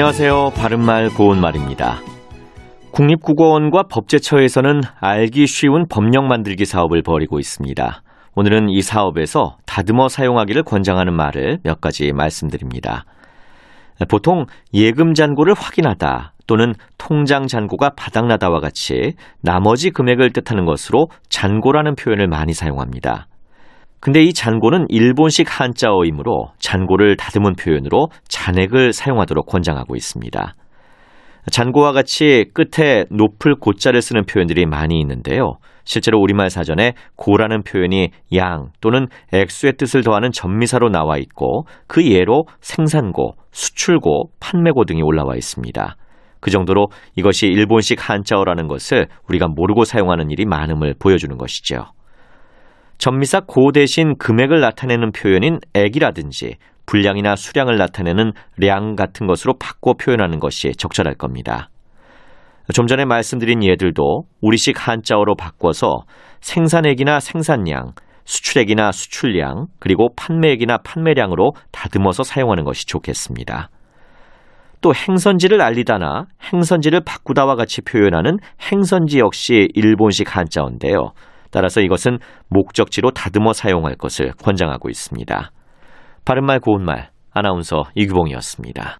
안녕하세요. 바른말 고운말입니다. 국립국어원과 법제처에서는 알기 쉬운 법령 만들기 사업을 벌이고 있습니다. 오늘은 이 사업에서 다듬어 사용하기를 권장하는 말을 몇 가지 말씀드립니다. 보통 예금 잔고를 확인하다 또는 통장 잔고가 바닥나다와 같이 나머지 금액을 뜻하는 것으로 잔고라는 표현을 많이 사용합니다. 근데 이 잔고는 일본식 한자어이므로 잔고를 다듬은 표현으로 잔액을 사용하도록 권장하고 있습니다. 잔고와 같이 끝에 높을 고자를 쓰는 표현들이 많이 있는데요. 실제로 우리말 사전에 고라는 표현이 양 또는 액수의 뜻을 더하는 전미사로 나와 있고 그 예로 생산고, 수출고, 판매고 등이 올라와 있습니다. 그 정도로 이것이 일본식 한자어라는 것을 우리가 모르고 사용하는 일이 많음을 보여주는 것이죠. 전미사 고 대신 금액을 나타내는 표현인 액이라든지 분량이나 수량을 나타내는 량 같은 것으로 바꿔 표현하는 것이 적절할 겁니다. 좀 전에 말씀드린 예들도 우리식 한자어로 바꿔서 생산액이나 생산량, 수출액이나 수출량, 그리고 판매액이나 판매량으로 다듬어서 사용하는 것이 좋겠습니다. 또 행선지를 알리다나 행선지를 바꾸다와 같이 표현하는 행선지 역시 일본식 한자어인데요. 따라서 이것은 목적지로 다듬어 사용할 것을 권장하고 있습니다. 바른말 고운말 아나운서 이규봉이었습니다.